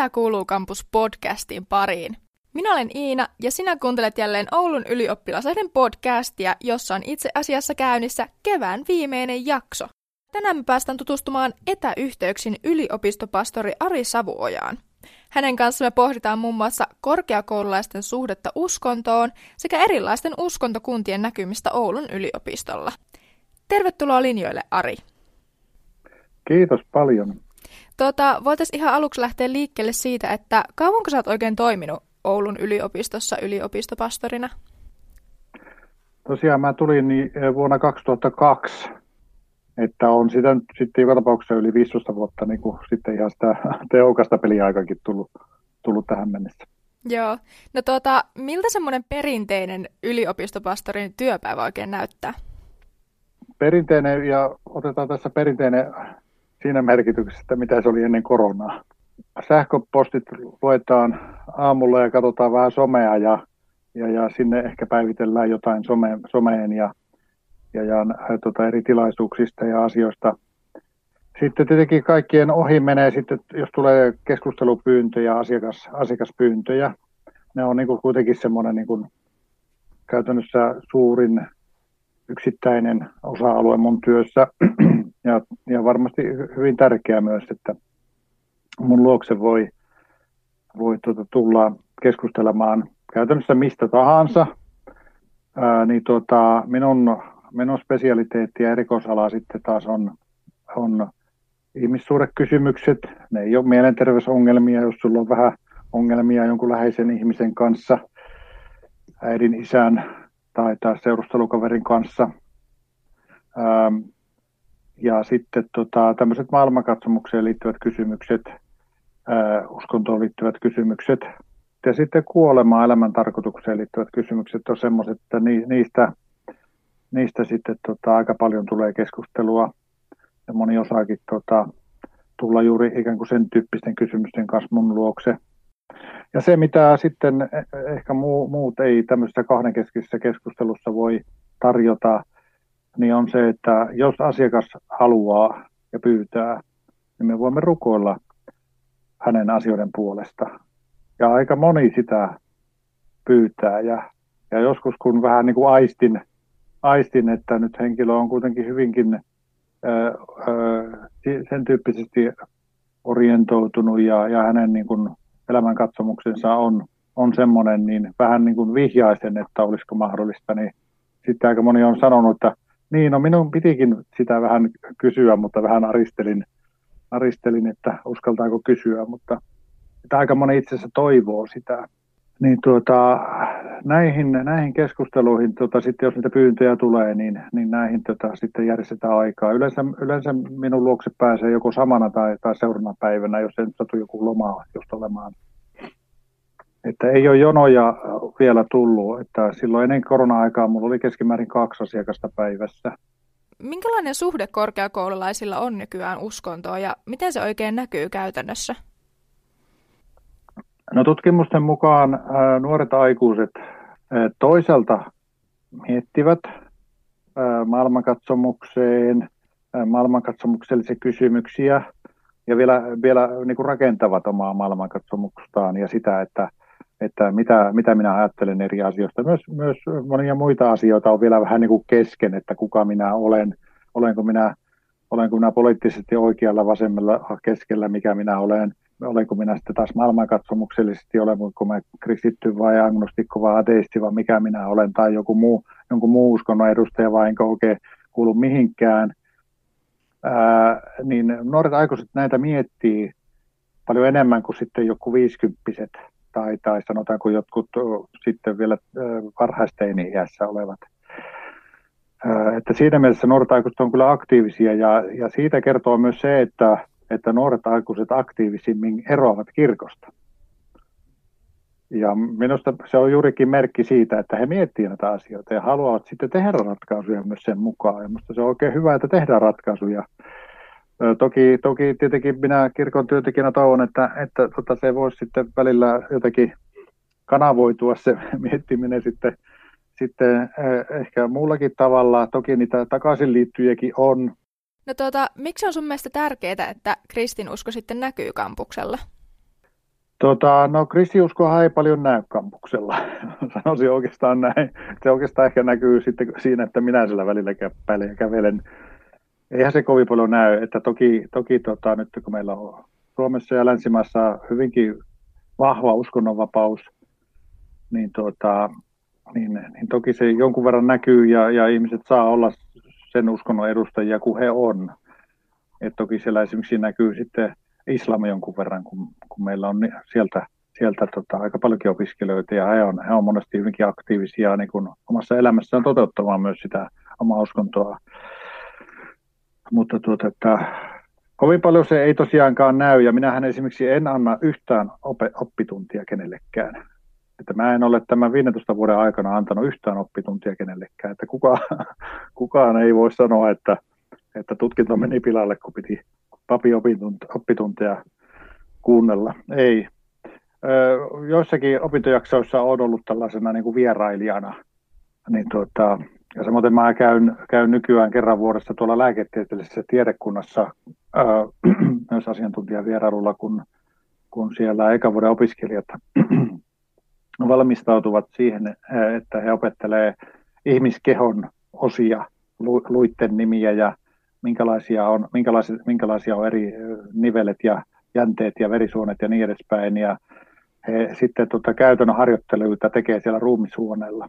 Mitä kuuluu kampus podcastin pariin? Minä olen Iina ja sinä kuuntelet jälleen Oulun ylioppilasaiden podcastia, jossa on itse asiassa käynnissä kevään viimeinen jakso. Tänään me päästään tutustumaan etäyhteyksin yliopistopastori Ari Savuojaan. Hänen kanssa me pohditaan muun muassa korkeakoululaisten suhdetta uskontoon sekä erilaisten uskontokuntien näkymistä Oulun yliopistolla. Tervetuloa linjoille, Ari. Kiitos paljon. Tota, Voitaisiin ihan aluksi lähteä liikkeelle siitä, että kauanko sä oot oikein toiminut Oulun yliopistossa yliopistopastorina? Tosiaan mä tulin niin eh, vuonna 2002, että on sitä nyt sitten joka tapauksessa yli 15 vuotta niin kuin sitten ihan sitä tehokasta peliaikakin tullut, tullut tähän mennessä. Joo. No tuota, miltä semmoinen perinteinen yliopistopastorin työpäivä oikein näyttää? Perinteinen, ja otetaan tässä perinteinen siinä merkityksessä, että mitä se oli ennen koronaa. Sähköpostit luetaan aamulla ja katsotaan vähän somea ja, ja, ja sinne ehkä päivitellään jotain some, someen ja, ja, ja tuota, eri tilaisuuksista ja asioista. Sitten tietenkin kaikkien ohi menee sitten, jos tulee keskustelupyyntöjä, asiakas, asiakaspyyntöjä. Ne on niin kuin kuitenkin semmoinen niin kuin käytännössä suurin yksittäinen osa-alue mun työssä ja, ja varmasti hyvin tärkeää myös, että mun luokse voi, voi tuota, tulla keskustelemaan käytännössä mistä tahansa, ää, niin tuota, minun, minun spesialiteetti ja erikoisala sitten taas on, on ihmissuhdekysymykset. Ne ei ole mielenterveysongelmia, jos sulla on vähän ongelmia jonkun läheisen ihmisen kanssa, äidin, isän tai, tai seurustelukaverin kanssa. Ähm, ja sitten tota, tämmöiset maailmankatsomukseen liittyvät kysymykset, ää, uskontoon liittyvät kysymykset ja sitten kuolema elämän tarkoitukseen liittyvät kysymykset on semmoiset, että ni, niistä, niistä sitten tota, aika paljon tulee keskustelua ja moni osaakin tota, tulla juuri ikään kuin sen tyyppisten kysymysten kanssa mun luokse. Ja se, mitä sitten e, ehkä muu, muut ei tämmöisessä kahdenkeskisessä keskustelussa voi tarjota, niin on se, että jos asiakas haluaa ja pyytää, niin me voimme rukoilla hänen asioiden puolesta. Ja aika moni sitä pyytää. Ja, ja joskus kun vähän niin kuin aistin, aistin, että nyt henkilö on kuitenkin hyvinkin ö, ö, sen tyyppisesti orientoitunut ja, ja hänen niin kuin elämänkatsomuksensa on, on semmoinen, niin vähän niin kuin vihjaisen, että olisiko mahdollista, niin sitten aika moni on sanonut, että niin, no minun pitikin sitä vähän kysyä, mutta vähän aristelin, aristelin että uskaltaako kysyä, mutta että aika moni itse asiassa toivoo sitä. Niin tuota, näihin, näihin keskusteluihin, tuota, sitten jos niitä pyyntöjä tulee, niin, niin näihin tuota, sitten järjestetään aikaa. Yleensä, yleensä minun luokse pääsee joko samana tai, tai seuraavana päivänä, jos ei satu joku loma just olemaan. Että ei ole jonoja vielä tullut, että silloin ennen korona-aikaa mulla oli keskimäärin kaksi asiakasta päivässä. Minkälainen suhde korkeakoululaisilla on nykyään uskontoon ja miten se oikein näkyy käytännössä? No tutkimusten mukaan nuoret aikuiset toiselta miettivät maailmankatsomukseen, maailmankatsomuksellisia kysymyksiä ja vielä, vielä niin kuin rakentavat omaa maailmankatsomukstaan ja sitä, että että mitä, mitä minä ajattelen eri asioista. Myös, myös monia muita asioita on vielä vähän niin kuin kesken, että kuka minä olen, olenko minä, olenko minä poliittisesti oikealla, vasemmalla, keskellä, mikä minä olen, olenko minä sitten taas maailmankatsomuksellisesti, olenko mä kristitty vai agnostikko vai ateisti vai mikä minä olen, tai joku muu, jonkun muu uskonnon edustaja vai enkä oikein kuulu mihinkään. Ää, niin nuoret aikuiset näitä miettii paljon enemmän kuin sitten joku viisikymppiset tai, tai sanotaanko jotkut sitten vielä varhaisteini-iässä olevat. Että siinä mielessä nuoret aikuiset on kyllä aktiivisia ja, ja siitä kertoo myös se, että, että nuoret aikuiset aktiivisimmin eroavat kirkosta. Ja minusta se on juurikin merkki siitä, että he miettivät näitä asioita ja haluavat sitten tehdä ratkaisuja myös sen mukaan. Ja minusta se on oikein hyvä, että tehdään ratkaisuja Toki, toki tietenkin minä kirkon työntekijänä toivon, että, että tota, se voisi sitten välillä jotenkin kanavoitua se miettiminen sitten, sitten ehkä muullakin tavalla. Toki niitä takaisin liittyjiäkin on. No tuota, miksi on sun mielestä tärkeää, että kristinusko sitten näkyy kampuksella? Tota, no kristiuskohan ei paljon näy kampuksella, sanoisin oikeastaan näin. Se oikeastaan ehkä näkyy sitten siinä, että minä sillä välillä käppäilen ja kävelen. Eihän se kovin paljon näy, että toki, toki tota, nyt kun meillä on Suomessa ja länsimaissa hyvinkin vahva uskonnonvapaus, niin, tota, niin, niin toki se jonkun verran näkyy ja, ja ihmiset saa olla sen uskonnon edustajia kuin he on. Et toki siellä esimerkiksi näkyy sitten islam jonkun verran, kun, kun meillä on sieltä, sieltä tota, aika paljonkin opiskelijoita ja he on, he on monesti hyvinkin aktiivisia niin kun omassa elämässään toteuttamaan myös sitä omaa uskontoa. Mutta tuota, että, kovin paljon se ei tosiaankaan näy ja minähän esimerkiksi en anna yhtään op- oppituntia kenellekään. Että mä en ole tämän 15 vuoden aikana antanut yhtään oppituntia kenellekään. Että kukaan, kukaan ei voi sanoa, että, että tutkinto meni pilalle, kun piti papi oppitunteja kuunnella. Ei. joissakin opintojaksoissa on ollut tällaisena niin kuin vierailijana. Niin tuota, ja samoin mä käyn, käyn nykyään kerran vuodessa tuolla lääketieteellisessä tiedekunnassa ää, myös asiantuntijavierailulla, kun, kun siellä eka vuoden opiskelijat valmistautuvat siihen, että he opettelee ihmiskehon osia, luitten nimiä ja minkälaisia on, minkälaisia, minkälaisia on eri nivelet ja jänteet ja verisuonet ja niin edespäin. Ja he sitten tota, käytännön harjoitteluita tekee siellä ruumishuoneella.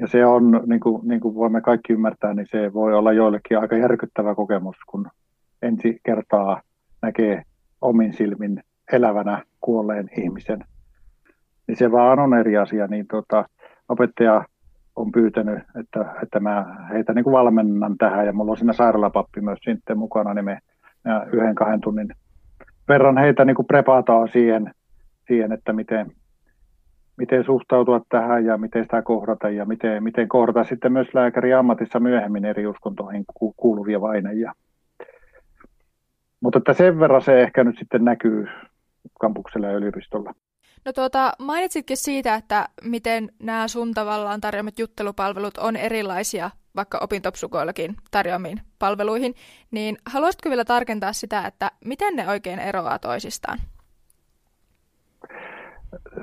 Ja se on, niin kuin, niin kuin voimme kaikki ymmärtää, niin se voi olla joillekin aika järkyttävä kokemus, kun ensi kertaa näkee omin silmin elävänä kuolleen ihmisen. Niin se vaan on eri asia, niin tota, opettaja on pyytänyt, että, että mä heitä niin kuin valmennan tähän ja mulla on siinä sairaalapappi myös sitten mukana, niin me yhden kahden tunnin verran heitä niin kuin prepataan siihen, siihen, että miten, miten suhtautua tähän ja miten sitä kohdata ja miten, miten kohdata sitten myös lääkäri ammatissa myöhemmin eri uskontoihin kuuluvia vaineja. Mutta että sen verran se ehkä nyt sitten näkyy kampuksella ja yliopistolla. No tuota, mainitsitkin siitä, että miten nämä sun tavallaan tarjoamat juttelupalvelut on erilaisia vaikka opintopsykoillakin tarjoamiin palveluihin, niin haluaisitko vielä tarkentaa sitä, että miten ne oikein eroaa toisistaan?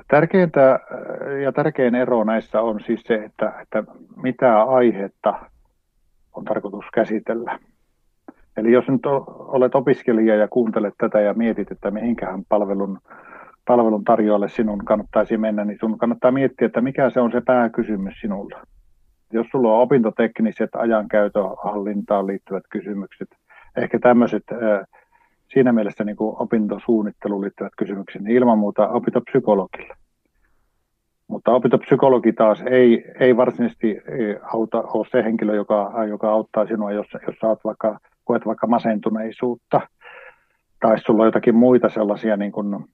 Tärkeintä ja tärkein ero näissä on siis se, että, että mitä aihetta on tarkoitus käsitellä. Eli jos nyt olet opiskelija ja kuuntelet tätä ja mietit, että mihinkähän palvelun palvelun tarjoajalle sinun kannattaisi mennä, niin sinun kannattaa miettiä, että mikä se on se pääkysymys sinulla. Jos sulla on opintotekniset ajankäytöhallintaan liittyvät kysymykset, ehkä tämmöiset siinä mielessä niin kuin opintosuunnitteluun liittyvät kysymykset, niin ilman muuta opintopsykologille. Mutta opintopsykologi taas ei, ei varsinaisesti auta, ole se henkilö, joka, joka auttaa sinua, jos, jos saat vaikka, koet vaikka masentuneisuutta tai sulla on jotakin muita sellaisia niin kuin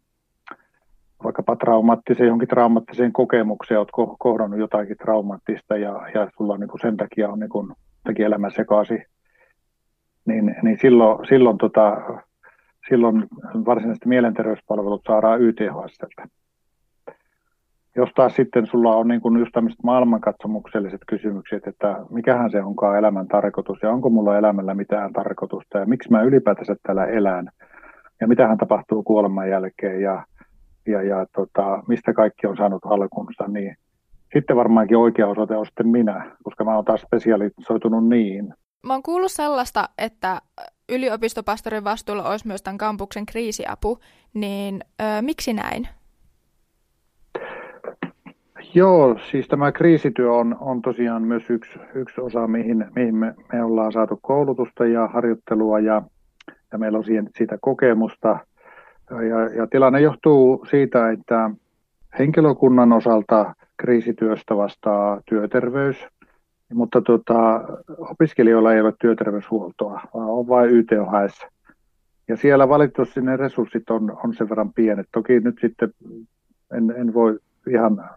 vaikkapa traumaattiseen, johonkin traumaattiseen kokemukseen, olet kohdannut jotakin traumaattista ja, ja sulla niin kuin sen takia on niin kuin, elämä sekaisin, niin, niin silloin, silloin, tota, silloin varsinaisesti mielenterveyspalvelut saadaan YTHSltä. Jos taas sitten sulla on niin kuin just tämmöiset maailmankatsomukselliset kysymykset, että mikähän se onkaan elämän tarkoitus ja onko mulla elämällä mitään tarkoitusta ja miksi mä ylipäätänsä täällä elän ja mitähän tapahtuu kuoleman jälkeen ja ja, ja tota, mistä kaikki on saanut alkunsa, niin sitten varmaankin oikea osoite on sitten minä, koska mä oon taas spesialisoitunut niin. Mä oon kuullut sellaista, että yliopistopastorin vastuulla olisi myös tämän kampuksen kriisiapu, niin ö, miksi näin? Joo, siis tämä kriisityö on, on tosiaan myös yksi, yksi osa, mihin, mihin me, me ollaan saatu koulutusta ja harjoittelua ja, ja meillä on siihen, siitä kokemusta – ja, ja tilanne johtuu siitä, että henkilökunnan osalta kriisityöstä vastaa työterveys, mutta tuota, opiskelijoilla ei ole työterveyshuoltoa, vaan on vain YTHS. Ja siellä valitettavasti ne resurssit on, on sen verran pienet. Toki nyt sitten en, en voi ihan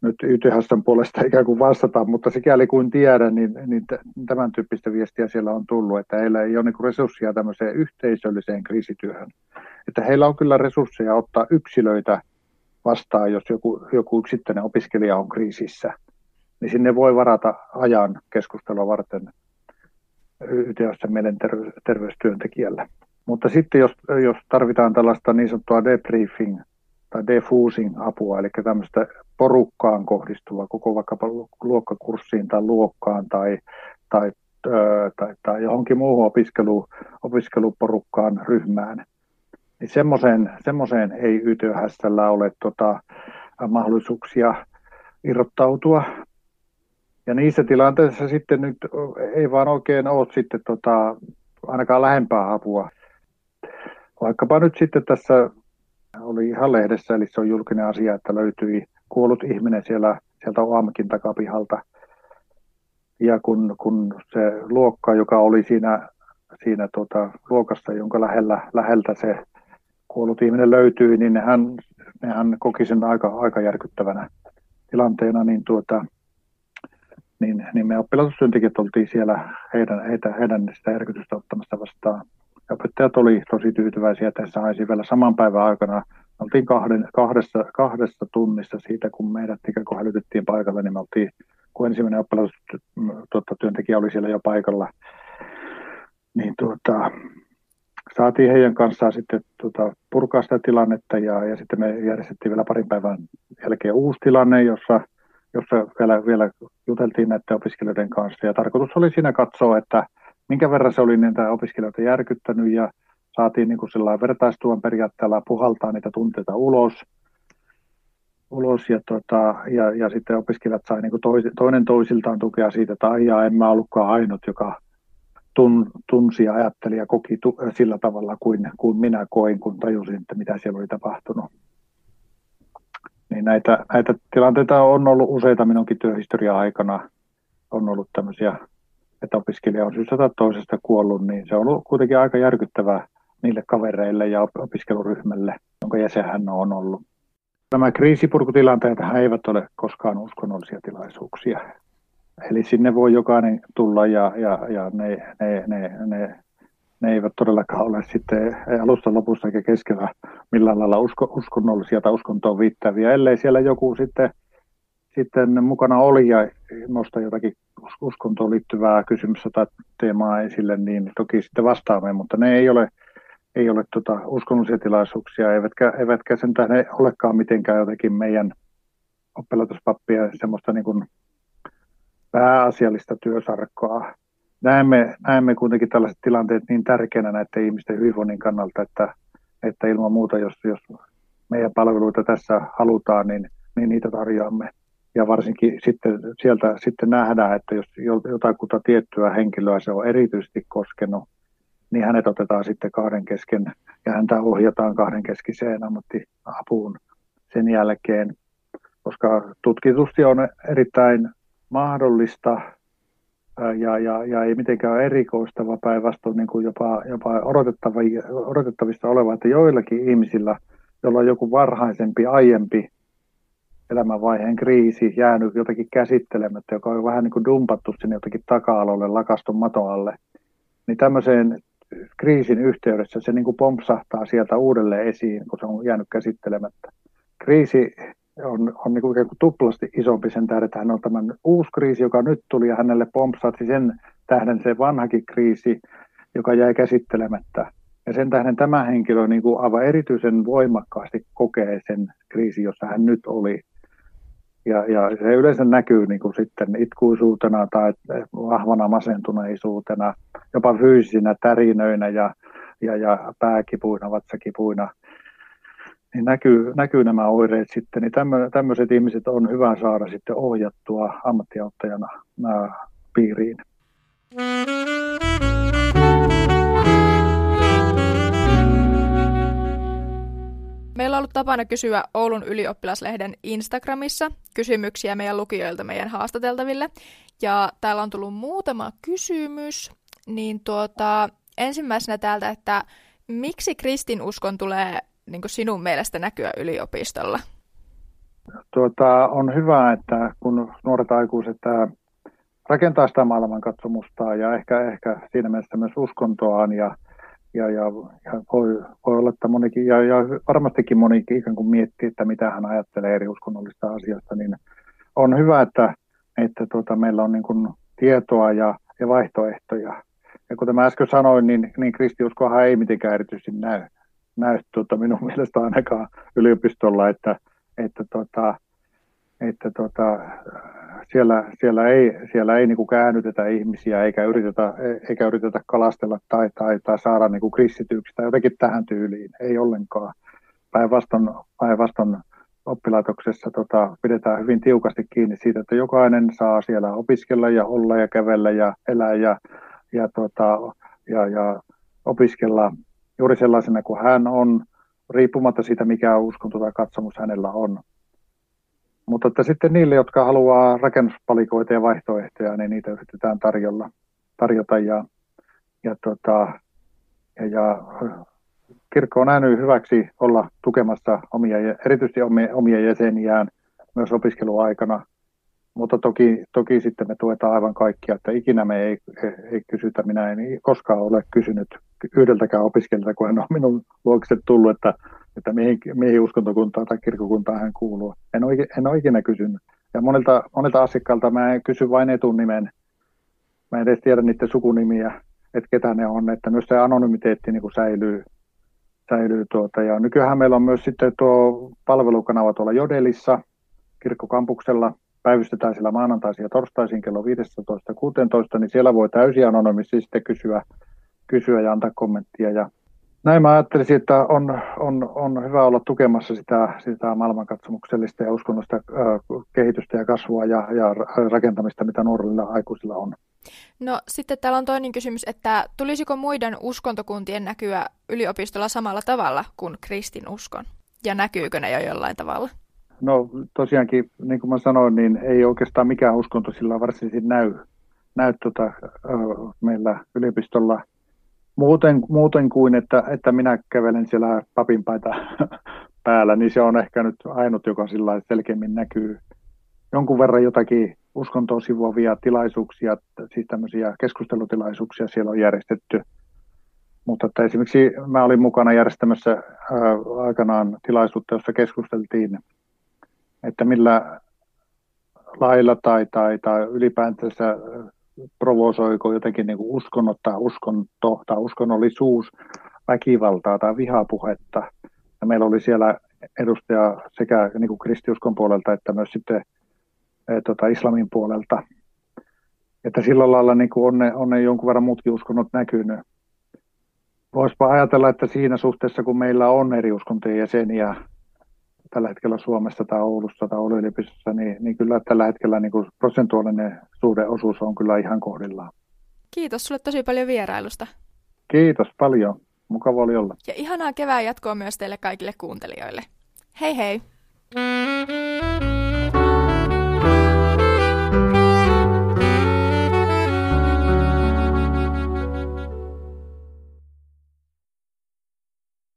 nyt YTHSn puolesta ikään kuin vastata, mutta sikäli kuin tiedän, niin, niin tämän tyyppistä viestiä siellä on tullut, että heillä ei ole niin resursseja tämmöiseen yhteisölliseen kriisityöhön että heillä on kyllä resursseja ottaa yksilöitä vastaan, jos joku, joku yksittäinen opiskelija on kriisissä, sinne voi varata ajan keskustelua varten YTHS mielenterveystyöntekijällä. Mutta sitten jos, jos tarvitaan tällaista niin sanottua debriefing tai defusing apua, eli tämmöistä porukkaan kohdistuvaa koko vaikkapa luokkakurssiin tai luokkaan tai, tai, tai, tai johonkin muuhun opiskelu, opiskeluporukkaan ryhmään, niin semmoiseen, semmoiseen ei YTHSllä ole tota, mahdollisuuksia irrottautua. Ja niissä tilanteissa sitten nyt ei vaan oikein ole sitten tota, ainakaan lähempää apua. Vaikkapa nyt sitten tässä oli ihan lehdessä, eli se on julkinen asia, että löytyi kuollut ihminen siellä, sieltä OAMKin takapihalta. Ja kun, kun se luokka, joka oli siinä, siinä tuota, luokassa, jonka lähellä, läheltä se kuollut ihminen löytyi, niin hän, hän koki sen aika, aika järkyttävänä tilanteena, niin, tuota, niin, niin me oppilaitostyöntekijät oltiin siellä heidän, heitä, heidän sitä järkytystä ottamassa vastaan. Ja opettajat oli tosi tyytyväisiä, että he saisi vielä saman päivän aikana. Me oltiin kahden, kahdessa, kahdessa tunnissa siitä, kun meidät ikään kuin hälytettiin paikalle, niin me oltiin, kun ensimmäinen oppilaitostyöntekijä oli siellä jo paikalla, niin tuota, saatiin heidän kanssaan sitten tuota, purkaa sitä tilannetta ja, ja sitten me järjestettiin vielä parin päivän jälkeen uusi tilanne, jossa, jossa vielä, vielä juteltiin näiden opiskelijoiden kanssa ja tarkoitus oli siinä katsoa, että minkä verran se oli niitä opiskelijoita järkyttänyt ja saatiin niin kuin vertaistuon periaatteella puhaltaa niitä tunteita ulos, ulos ja, tota, ja, ja sitten opiskelijat sai niin kuin toinen toisiltaan tukea siitä, että aijaa, en mä ollutkaan ainut, joka tun, tunsi ja ajatteli ja koki tu, sillä tavalla kuin, kuin minä koin, kun tajusin, että mitä siellä oli tapahtunut. Niin näitä, näitä tilanteita on ollut useita minunkin työhistoria aikana. On ollut tämmöisiä, että opiskelija on syystä tai toisesta kuollut, niin se on ollut kuitenkin aika järkyttävää niille kavereille ja opiskeluryhmälle, jonka jäsen hän on ollut. Nämä kriisipurkutilanteet eivät ole koskaan uskonnollisia tilaisuuksia. Eli sinne voi jokainen tulla ja, ja, ja ne, ne, ne, ne, ne eivät todellakaan ole sitten alusta lopussa eikä keskellä millään lailla usko, uskonnollisia tai uskontoon viittäviä, ellei siellä joku sitten, sitten mukana oli ja nosta jotakin uskontoon liittyvää kysymystä tai teemaa esille, niin toki sitten vastaamme, mutta ne ei ole, ei ole tota uskonnollisia tilaisuuksia, eivätkä, eivätkä sen tähden olekaan mitenkään jotenkin meidän oppilaitospappia semmoista niin kuin pääasiallista työsarkkaa. Näemme, näemme kuitenkin tällaiset tilanteet niin tärkeänä näiden ihmisten hyvinvoinnin kannalta, että, että ilman muuta, jos, jos meidän palveluita tässä halutaan, niin, niin niitä tarjoamme. Ja varsinkin sitten sieltä sitten nähdään, että jos jotakuta tiettyä henkilöä se on erityisesti koskenut, niin hänet otetaan sitten kahden kesken ja häntä ohjataan kahden keskiseen ammattiapuun sen jälkeen, koska tutkitusti on erittäin mahdollista ja, ja, ja ei mitenkään erikoista, vaan päinvastoin niin kuin jopa, jopa odotettavista oleva, että joillakin ihmisillä, joilla on joku varhaisempi, aiempi elämänvaiheen kriisi jäänyt jotenkin käsittelemättä, joka on vähän niin kuin dumpattu sinne jotenkin taka-alolle, lakastun matoalle, niin tämmöiseen kriisin yhteydessä se niin kuin pompsahtaa sieltä uudelleen esiin, kun se on jäänyt käsittelemättä. Kriisi on, on niin kuin ikään kuin tuplasti isompi sen tähden, että hän on tämän uusi kriisi, joka nyt tuli ja hänelle pompsatsi sen tähden se vanhakin kriisi, joka jäi käsittelemättä. Ja sen tähden tämä henkilö niin kuin aivan erityisen voimakkaasti kokee sen kriisi, jossa hän nyt oli. Ja, ja se yleensä näkyy niin kuin sitten itkuisuutena tai vahvana masentuneisuutena, jopa fyysisinä tärinöinä ja, ja, ja pääkipuina, vatsakipuina – niin näkyy, näkyy nämä oireet sitten, niin tämmöiset ihmiset on hyvä saada sitten ohjattua ammattiauttajana piiriin. Meillä on ollut tapana kysyä Oulun ylioppilaslehden Instagramissa kysymyksiä meidän lukijoilta meidän haastateltaville. Ja täällä on tullut muutama kysymys. Niin tuota, ensimmäisenä täältä, että miksi kristinuskon tulee niin kuin sinun mielestä näkyä yliopistolla? Tuota, on hyvä, että kun nuoret aikuiset rakentaa sitä maailmankatsomusta ja ehkä, ehkä siinä mielessä myös uskontoaan ja, ja, ja, ja voi, voi olla, että monikin, ja, ja varmastikin monikin ikään kuin miettii, että mitä hän ajattelee eri uskonnollista asioista, niin on hyvä, että, että tuota, meillä on niin kuin tietoa ja, ja vaihtoehtoja. ja kuten mä äsken sanoin, niin, niin kristiuskohan ei mitenkään erityisesti näy, näy tuota, minun mielestä ainakaan yliopistolla, että, että, tota, että tota, siellä, siellä ei, siellä ei niin kuin käännytetä ihmisiä eikä yritetä, eikä yritetä kalastella tai, tai, tai saada niin kuin kristityksi tai jotenkin tähän tyyliin, ei ollenkaan. Päinvastoin, päinvastoin oppilaitoksessa tota, pidetään hyvin tiukasti kiinni siitä, että jokainen saa siellä opiskella ja olla ja kävellä ja elää ja, ja, tota, ja, ja opiskella juuri sellaisena kuin hän on, riippumatta siitä, mikä uskonto tai katsomus hänellä on. Mutta että sitten niille, jotka haluaa rakennuspalikoita ja vaihtoehtoja, niin niitä yritetään tarjolla, tarjota. Ja, ja, tota, ja, ja kirkko on nähnyt hyväksi olla tukemassa omia, erityisesti omia, omia jäseniään myös opiskeluaikana. Mutta toki, toki sitten me tuetaan aivan kaikkia, että ikinä me ei, ei kysytä. Minä en koskaan ole kysynyt yhdeltäkään opiskelijalta, kun hän on minun luokse tullut, että että mihin, mihin uskontokuntaan tai kirkokuntaan hän kuuluu. En ole, en ole ikinä kysynyt. Ja monilta, monilta asiakkailta mä en kysy vain etunimen. Mä en edes tiedä niiden sukunimiä, että ketä ne on, että myös se anonymiteetti niin kuin säilyy. säilyy tuota. Ja nykyään meillä on myös sitten tuo palvelukanava tuolla Jodelissa, kirkkokampuksella, päivystetään siellä maanantaisin ja torstaisin kello 15.16, niin siellä voi täysin anonymisesti sitten kysyä, kysyä ja antaa kommenttia. Ja näin mä ajattelisin, että on, on, on hyvä olla tukemassa sitä, sitä maailmankatsomuksellista ja uskonnollista kehitystä ja kasvua ja, ja rakentamista, mitä nuorilla aikuisilla on. No sitten täällä on toinen kysymys, että tulisiko muiden uskontokuntien näkyä yliopistolla samalla tavalla kuin kristinuskon? Ja näkyykö ne jo jollain tavalla? No tosiaankin, niin kuin mä sanoin, niin ei oikeastaan mikään uskonto sillä varsinaisesti näy, näy tuota, meillä yliopistolla – muuten, muuten kuin, että, että minä kävelen siellä papinpaita päällä, niin se on ehkä nyt ainut, joka sillä selkeämmin näkyy. Jonkun verran jotakin uskontoa sivuavia tilaisuuksia, siis tämmöisiä keskustelutilaisuuksia siellä on järjestetty. Mutta että esimerkiksi mä olin mukana järjestämässä ää, aikanaan tilaisuutta, jossa keskusteltiin, että millä lailla tai, tai, tai ylipäätänsä provosoiko jotenkin niin uskonnot tai uskonto tai uskonnollisuus väkivaltaa tai vihapuhetta. Ja meillä oli siellä edustaja sekä niin kuin kristiuskon puolelta että myös sitten e, tota, islamin puolelta. Että sillä lailla niin kuin on, ne, on ne jonkun verran muutkin uskonnot näkynyt. Voisipa ajatella, että siinä suhteessa, kun meillä on eri uskontojen jäseniä tällä hetkellä Suomessa tai Oulussa tai Oulun yliopistossa, niin, niin kyllä tällä hetkellä niin kuin prosentuaalinen suhdeosuus on kyllä ihan kohdillaan. Kiitos sulle tosi paljon vierailusta. Kiitos paljon. Mukava oli olla. Ja ihanaa kevään jatkoa myös teille kaikille kuuntelijoille. Hei hei!